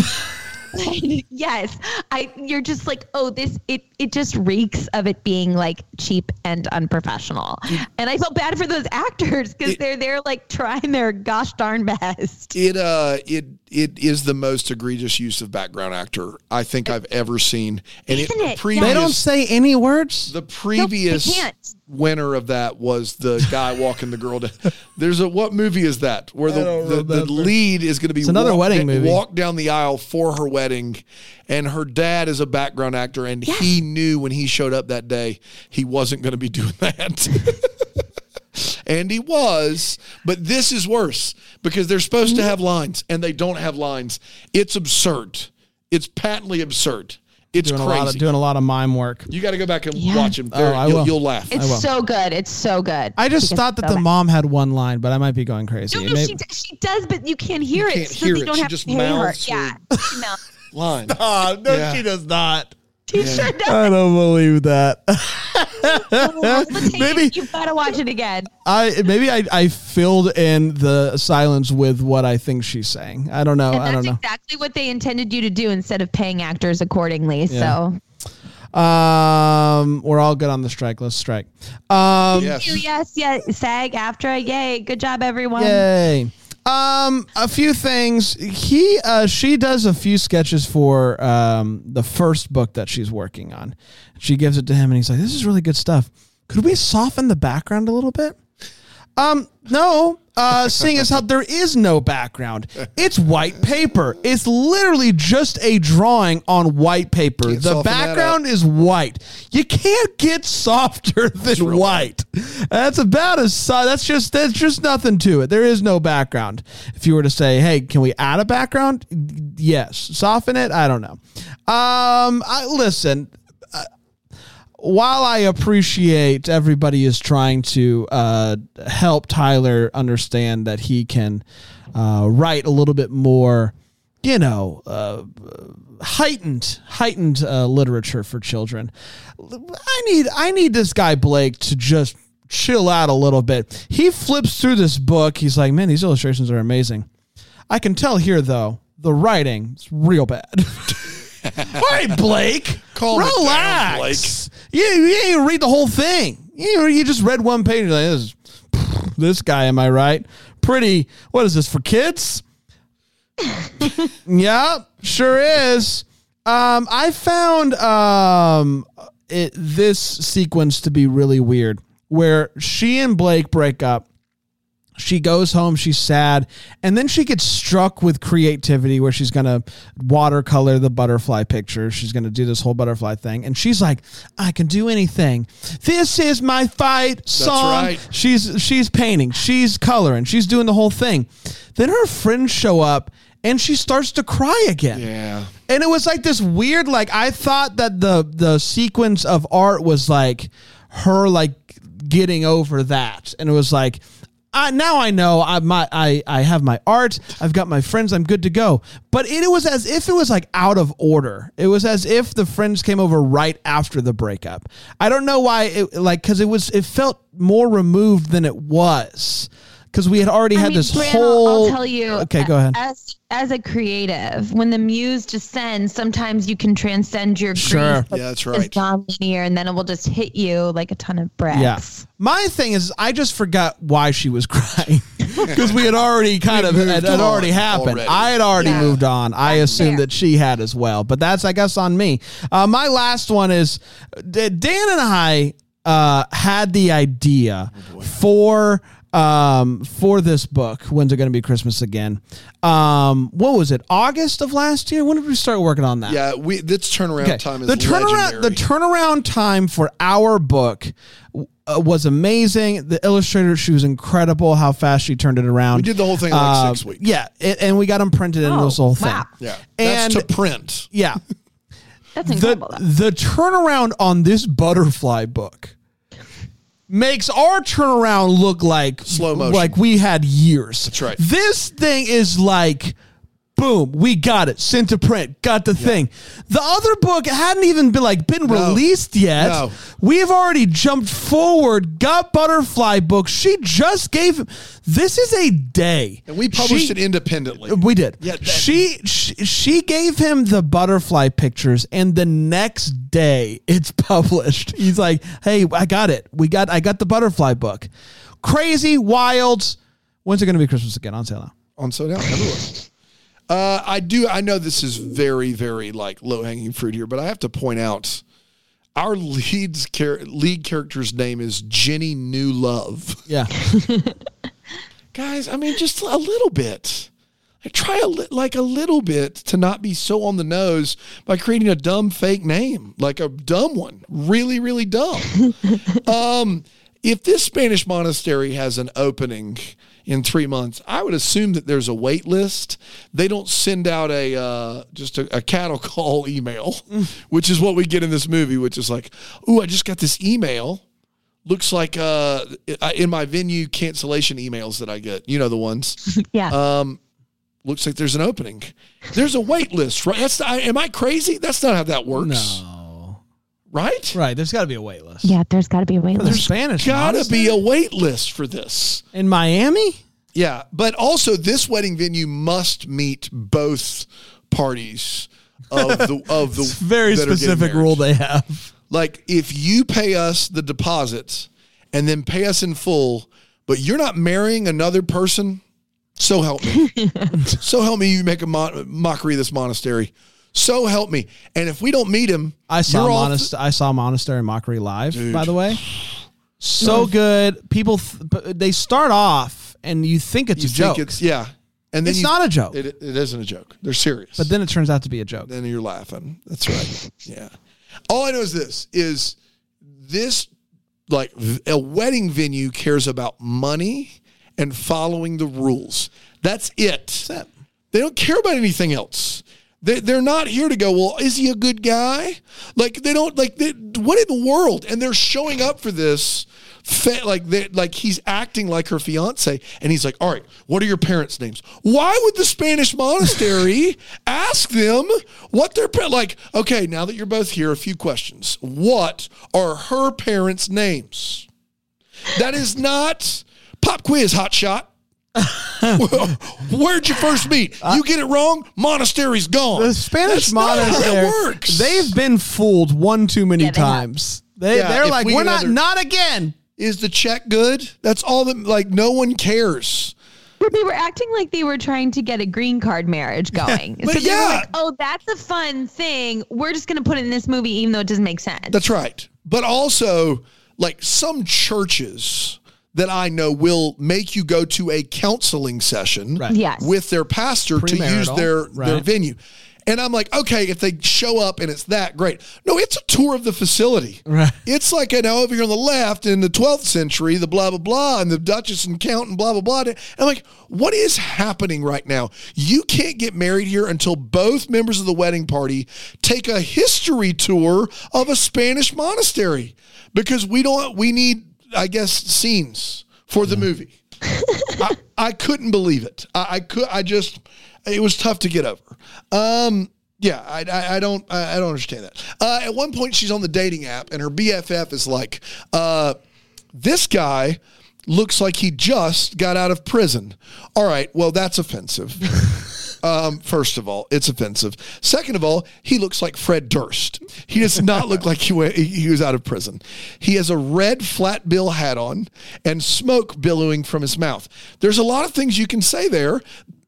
yes. I you're just like, oh, this it it just reeks of it being like cheap and unprofessional. And I felt bad for those actors because they're they're like trying their gosh darn best. It uh it it is the most egregious use of background actor I think I've ever seen. And Isn't it? previous, They don't say any words. the previous can't. Winner of that was the guy walking the girl down. There's a what movie is that where the, the, the lead is going to be It's another walk wedding da- movie. walk down the aisle for her wedding and her dad is a background actor and he knew when he showed up that day he wasn't going to be doing that. and he was, but this is worse because they're supposed to mm. have lines and they don't have lines. It's absurd. It's patently absurd. It's doing a crazy. lot of doing a lot of mime work. you got to go back and Yeah. watch him. Oh, They're- I you'll, you'll laugh. It's will. so good. It's so good. I just thought that so the bad. mom had one line, but I might be going crazy. No, no, Maybe- she, d- she does, but you can't hear You it. Can't so hear it. Don't She have just to pay her. her- Yeah, she mouths. line. Oh, no, Yeah. she does not. She sure does. I don't believe that. Maybe you've got to watch it again. I maybe I, I filled in the silence with what I think she's saying. I don't know. I don't know. exactly what they intended you to do instead of paying actors accordingly. Yeah. So Um, we're all good on the strike. Let's strike. Um, Yes. yes, yes, SAG AFTRA, yay, good job, everyone. Yay. Um, a few things. He, uh, she does a few sketches for um the first book that she's working on. She gives it to him, and he's like, "This is really good stuff. Could we soften the background a little bit?" Um, no. Uh, seeing as how there is no background, it's white paper. It's literally just a drawing on white paper. Can't the background is white. You can't get softer than white. That's about as that's just that's just nothing to it. There is no background. If you were to say, "Hey, can we add a background?" Yes. Soften it. I don't know. Um, I listen while I appreciate everybody is trying to uh, help Tyler understand that he can uh, write a little bit more, you know, uh, heightened heightened uh, literature for children. I need I need this guy Blake to just chill out a little bit. He flips through this book. He's like, man, these illustrations are amazing. I can tell here though the writing is real bad. All right, Blake. Calm it down, relax. You, you didn't read the whole thing. You, you just read one page. You're like, this, is- this guy, am I right? Pretty. What is this for kids? yeah, sure is. Um, I found um, it, this sequence to be really weird, where she and Blake break up. She goes home, she's sad, and then she gets struck with creativity where she's gonna watercolor the butterfly picture. She's gonna do this whole butterfly thing, and she's like, "I can do anything. This is my fight song." right. She's she's painting, she's coloring, she's doing the whole thing. Then her friends show up and she starts to cry again. Yeah. And it was like this weird, like I thought that the the sequence of art was like her like getting over that, and it was like. I, now I know I my I, I have my art. I've got my friends. I'm good to go. But it, was as if it was like out of order. It was as if the friends came over right after the breakup. I don't know why. It like because it was it felt more removed than it was because we had already I had mean, this Bran, I'll- whole. I'll tell you. Okay, go ahead. As as a creative, when the muse descends, sometimes you can transcend your Sure. grief. but Yeah, that's It's right. non-linear, and then it will just hit you like a ton of bricks. Yeah. My thing is, I just forgot why she was crying because we had already kind of moved it had already happened. already. I had already Yeah. moved on. I assumed fair. that she had as well, but that's I guess on me. Uh, my last one is D- Dan and I uh, had the idea for um for this book when's it going to be christmas again um what was it august of last year when did we start working on that Yeah, we this turnaround Okay. time is the turnaround the turnaround time for our book uh, was amazing. The illustrator, she was incredible. How fast she turned it around. We did the whole thing in like Uh, six weeks. Yeah, it, and we got them printed, and it Oh, was the whole thing. yeah, and that's to print. yeah, That's incredible. though. the turnaround on this butterfly book makes our turnaround look like Slow motion. like we had years. That's right. This thing is like boom, we got it. Sent to print, got the thing. The other book hadn't even been like been No. released yet. No. We've already jumped forward, got butterfly book. She just gave him. this is a day. And we published She- it independently. we did. Yeah, that- she, she she gave him the butterfly pictures, and the next day it's published. He's like, "Hey, I got it. We got I got the butterfly book. Crazy, wild. When's it going to be Christmas again? On sale now. on so now everywhere. Uh, I do. I know this is very, very like low hanging fruit here, but I have to point out our lead's char- lead character's name is Jenny New Love. Yeah, Guys, I mean, just a little bit. I try a li- like a little bit to not be so on the nose by creating a dumb fake name, like a dumb one, really, really dumb. um, if this Spanish monastery has an opening in three months, I would assume that there's a wait list. They don't send out a uh, just a, a cattle call email, which is what we get in this movie, which is like, oh, I just got this email." Looks like uh, in my venue cancellation emails that I get, you know the ones yeah. um, looks like there's an opening. There's a wait list, right? That's I, am I crazy? That's not how that works, no, right? right. There's got to be a wait list. yeah, there's got to be a wait For the list. Spanish Gotta be a wait list for this. in Miami. Yeah, but also this wedding venue must meet both parties of the of the Very that are getting specific rule they have. Like if you pay us the deposit and then pay us in full, but you're not marrying another person, so help me. so help me you make a mo- mockery of this monastery. So help me. And if we don't meet him, I saw Monast- I saw Monastery Mockery live. By the way, so good. People th- they start off and you think it's you a joke. it's yeah. And then It's you- not a joke. It, it isn't a joke. They're serious. but then it turns out to be a joke. then you're laughing. That's right. yeah. All I know is this is this like a wedding venue cares about money and following the rules. That's it. it. They don't care about anything else. They, they're not here to go, well, is he a good guy? Like, they don't, like, they, what in the world? And they're showing up for this, like, they, like he's acting like her fiance. And he's like, all right, what are your parents' names? Why would the Spanish monastery ask them what their, like, okay, now that you're both here, a few questions. What are her parents' names? That is not pop quiz, hot shot. Where'd you first meet? You get it wrong, monastery's gone. The Spanish That's not how monastery, works. they've been fooled one too many Yeah, they have. times. They, Yeah, they're like, we we're get not, not again. Is the check good? That's all that. Like no one cares. But they were acting like they were trying to get a green card marriage going. But so they yeah. were like, oh, that's a fun thing. We're just going to put it in this movie, even though it doesn't make sense. That's right. But also, like some churches that I know will make you go to a counseling session Right. Yes. with their pastor to use their their venue. And I'm like, okay, if they show up and it's that great. No, it's a tour of the facility. Right. It's like, you know, over here on the left in the 12th century, the blah, blah, blah, and the Duchess and Count and blah, blah, blah. And I'm like, what is happening right now? You can't get married here until both members of the wedding party take a history tour of a Spanish monastery because we don't, we need, I guess, scenes for the movie. I, I couldn't believe it. I, I could. I just. It was tough to get over. Um. Yeah. I. I, I don't. I, I don't understand that. Uh, at one point, she's on the dating app, and her BFF is like, uh, "This guy." Looks like he just got out of prison. All right, well, that's offensive. Um, first of all, it's offensive. Second of all, he looks like Fred Durst. He does not look like he, went, he was out of prison. He has a red flat bill hat on and smoke billowing from his mouth. There's a lot of things you can say there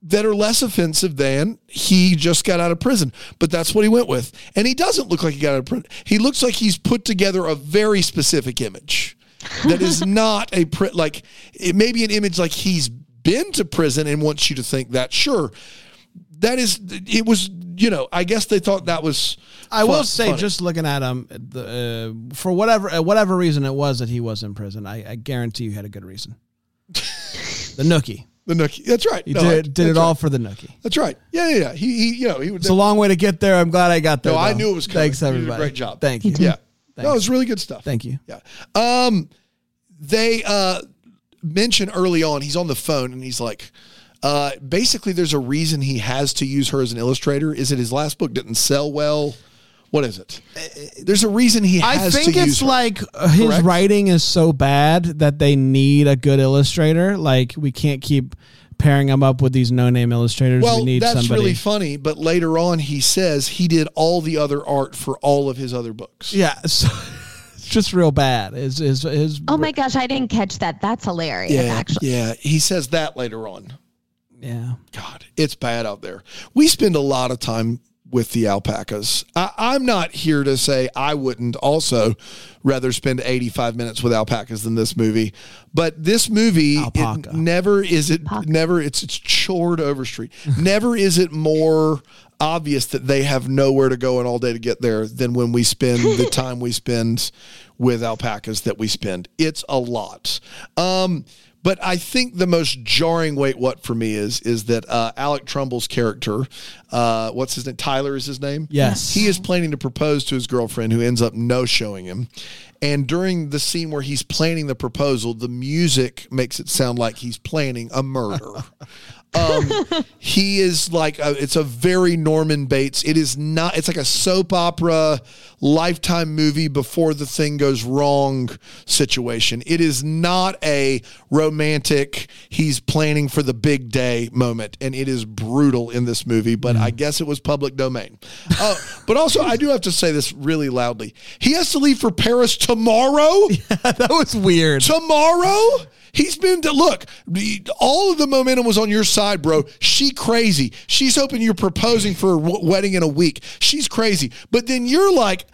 that are less offensive than he just got out of prison. But that's what he went with. And he doesn't look like he got out of prison. He looks like he's put together a very specific image that is not a pri- like it may be an image like he's been to prison and wants you to think that sure that is it was you know i guess they thought that was I will say, funny. just looking at him, the, uh, for whatever uh, whatever reason it was that he was in prison, I, I guarantee you had a good reason. the nookie. the nookie that's right He No, I- did, did it all right. for the nookie. that's right yeah yeah, yeah. he, he you know he would It's a long way to get there. I'm glad I got there. No, I knew it was coming. Thanks, did everybody. great job. Thank you. yeah Thanks. no it was really good stuff Thank you. Yeah. Um, they uh, mention early on, he's on the phone and he's like, uh, basically, there's a reason he has to use her as an illustrator. Is it his last book didn't sell well? What is it? There's a reason he I has think to use I think it's her. like uh, his Correct? writing is so bad that they need a good illustrator. Like we can't keep pairing him up with these no-name illustrators. Well, we need that's somebody. really funny. But later on, he says he did all the other art for all of his other books. yeah, so, it's just real bad. His his his. Oh my gosh, I didn't catch that. That's hilarious, Yeah, actually. yeah. He says that later on. Yeah. God, it's bad out there. We spend a lot of time with the alpacas. I, I'm not here to say I wouldn't also rather spend 85 minutes with alpacas than this movie, but this movie it Alpaca. never is it never it's it's Chord Overstreet. never is it more obvious that they have nowhere to go and all day to get there than when we spend the time we spend with alpacas that we spend. It's a lot. Um, but I think the most jarring wait what for me is is that uh, Alec Trumbull's character, uh, what's his name? Tyler is his name. Yes. he is planning to propose to his girlfriend, who ends up no showing him. And during the scene where he's planning the proposal, the music makes it sound like he's planning a murder. um, he is like a, it's a very Norman Bates. It is not. It's like a soap opera, lifetime movie before the thing goes wrong situation. It is not a romantic. He's planning for the big day moment, and it is brutal in this movie. But I guess it was public domain. Uh, but also, I do have to say this really loudly. He has to leave for Paris tomorrow Yeah, that was weird. tomorrow. He's been to look. All of the momentum was on your side, bro. She crazy. She's hoping you're proposing for a w- wedding in a week. She's crazy. But then you're like,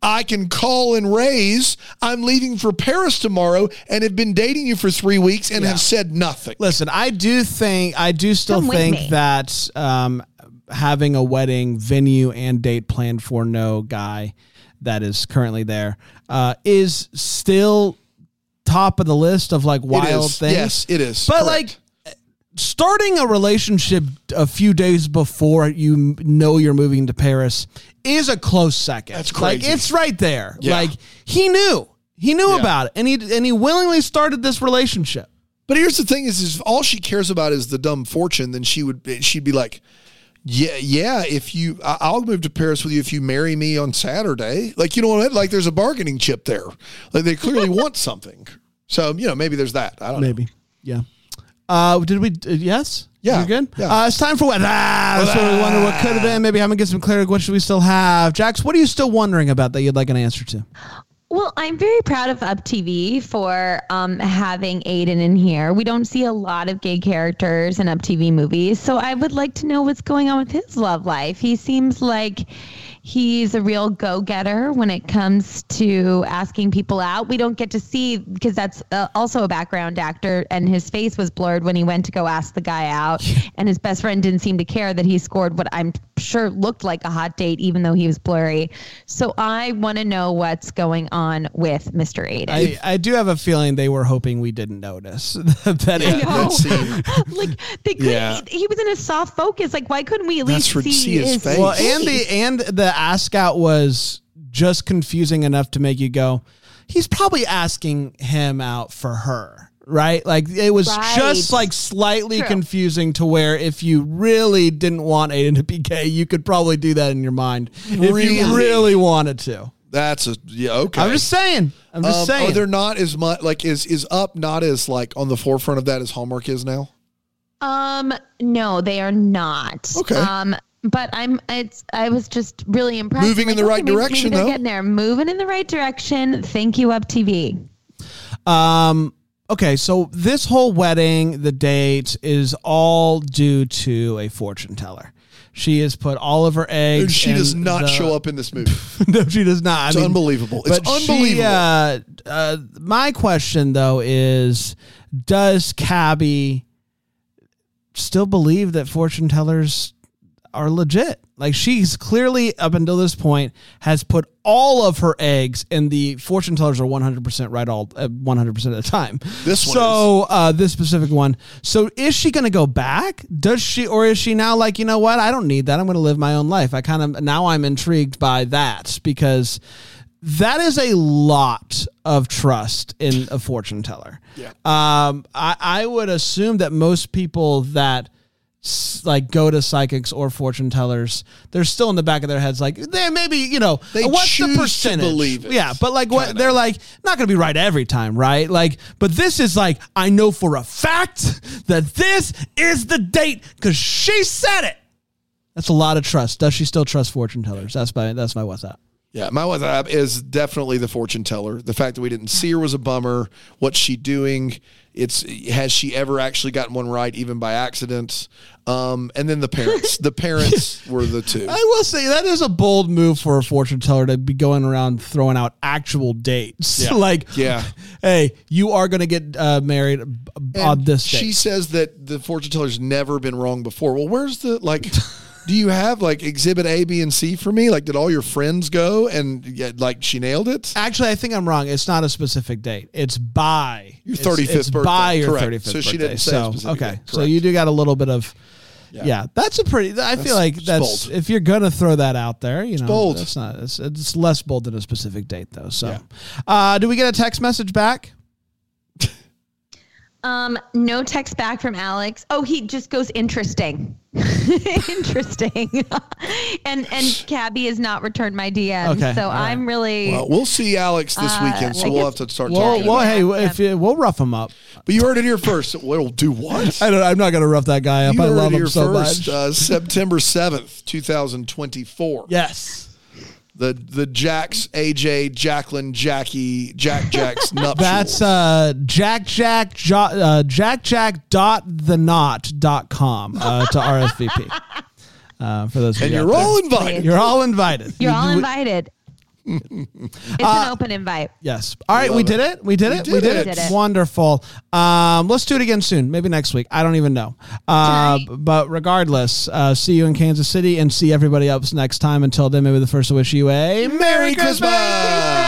I can call and raise. I'm leaving for Paris tomorrow and have been dating you for three weeks and have said nothing. Listen, I do think I do still Come think that um, having a wedding venue and date planned for no guy that is currently there uh, is still top of the list of like wild is. things. Yes, it is. But Correct. like starting a relationship a few days before you know you're moving to Paris is a close second. That's crazy. Like it's right there. Yeah. Like he knew. He knew Yeah. about it and he and he willingly started this relationship. But here's the thing: is, is if all she cares about is the dumb fortune, then she would she'd be like, yeah, yeah. If you, I'll move to Paris with you if you marry me on Saturday. Like you know what? I mean? Like there's a bargaining chip there. Like they clearly want something. So you know maybe there's that. I don't know. Maybe. Yeah. Uh, did we? Uh, yes. Yeah. You're good. Yeah. Uh, it's time for what? Ah, that's what we wonder what could have been. Maybe I'm going to get some clarity. What should we still have? Jax, what are you still wondering about that you'd like an answer to? Well, I'm very proud of Up TV for um, having Aiden in here. We don't see a lot of gay characters in Up TV movies, so I would like to know what's going on with his love life. He seems like he's a real go-getter when it comes to asking people out. We don't get to see because that's uh, also a background actor, and his face was blurred when he went to go ask the guy out, and his best friend didn't seem to care that he scored what I'm sure looked like a hot date, even though he was blurry. So I want to know what's going on with Mr. Aiden. I, I do have a feeling they were hoping we didn't notice that. Yeah, it- know. that scene. like they could Yeah. he, he was in a soft focus like why couldn't we at least for- see, see his face. Well, and the and the ask out was just confusing enough to make you go, he's probably asking him out for her. Right? Like it was Right. just like slightly True. confusing to where if you really didn't want Aiden to be gay, you could probably do that in your mind. If you really wanted to. That's a yeah. Okay. I'm just saying. I'm just Um, saying. Are there not as much like is is up not as like on the forefront of that as Hallmark is now? um no they are not Okay. um but I'm it's I was just really impressed. Moving in the right maybe- direction, they're though. getting there. Moving in the right direction. Thank you, Up TV. Um. Okay, so this whole wedding, the date is all due to a fortune teller. She has put all of her eggs. And she in does not the- show up in this movie. no, she does not. It's I mean, unbelievable. It's but she, unbelievable. uh, uh, my question though is, does Kabby still believe that fortune tellers are legit? Like she's clearly up until this point has put all of her eggs, and the fortune tellers are one hundred percent right all uh, one hundred percent of the time. This one so uh, this specific one. So is she going to go back? Does she, or is she now like you know what? I don't need that. I'm going to live my own life. I kind of now I'm intrigued by that because that is a lot of trust in a fortune teller. Yeah. Um, I, I would assume that most people that like go to psychics or fortune tellers, they're still in the back of their heads like they maybe you know They what's choose the to percentage? believe it, Yeah, but like what kinda. they're like not going to be right every time, right? Like, but this is like I know for a fact that this is the date because she said it. That's a lot of trust. Does she still trust fortune tellers? That's my that's my what's up. Yeah, my what's up is definitely the fortune teller. The fact that we didn't see her was a bummer. What's she doing? It's has she ever actually gotten one right, even by accident? Um, and then the parents. the parents were the two. I will say that is a bold move for a fortune teller to be going around throwing out actual dates. Yeah. like, Yeah. hey, you are going to get uh, married on this She says that the fortune teller's never been wrong before. Well, where's the like? do you have like exhibit A, B, and C for me? Like, did all your friends go and yeah, like she nailed it? Actually, I think I'm wrong. It's not a specific date. It's by Your 35th it's birthday. by your Correct. 35th So she birthday. didn't say a So, specific okay, date. so you do got a little bit of. Yeah, that's a pretty. I feel like that's bold. if you're gonna throw that out there, you know, bold. that's not. It's, it's less bold than a specific date, though. So, uh, do we get a text message back? Um, no text back from Alex. Oh, he just goes interesting. interesting. and and Kabby has not returned my DM. Okay, So all right. I'm really Well, we'll see Alex this Uh, weekend, so I we'll have to start Well, talking. well, about it. hey, if you, we'll rough him up. But you heard it here first. We'll do what? I don't. I'm not gonna rough that guy up. You I heard love it him so first. much. Uh, September seventh, two thousand twenty-four. yes. The the Jacks, AJ, Jacqueline, Jackie, Jack Jack's nuptials. That's uh, Jack Jack jo- uh, Jack Jack dot the knot dot com uh, to RSVP. Uh, for those of and you you're out all invited. you're all invited. you're all invited. It's Uh, an open invite. Yes. All right, we did it. We did it. did we did it. it. Wonderful. Um, let's do it again soon. Maybe next week. I don't even know. Uh, but regardless, uh, see you in Kansas City and see everybody else next time. Until then, maybe the first to wish you a Merry Christmas! Yes.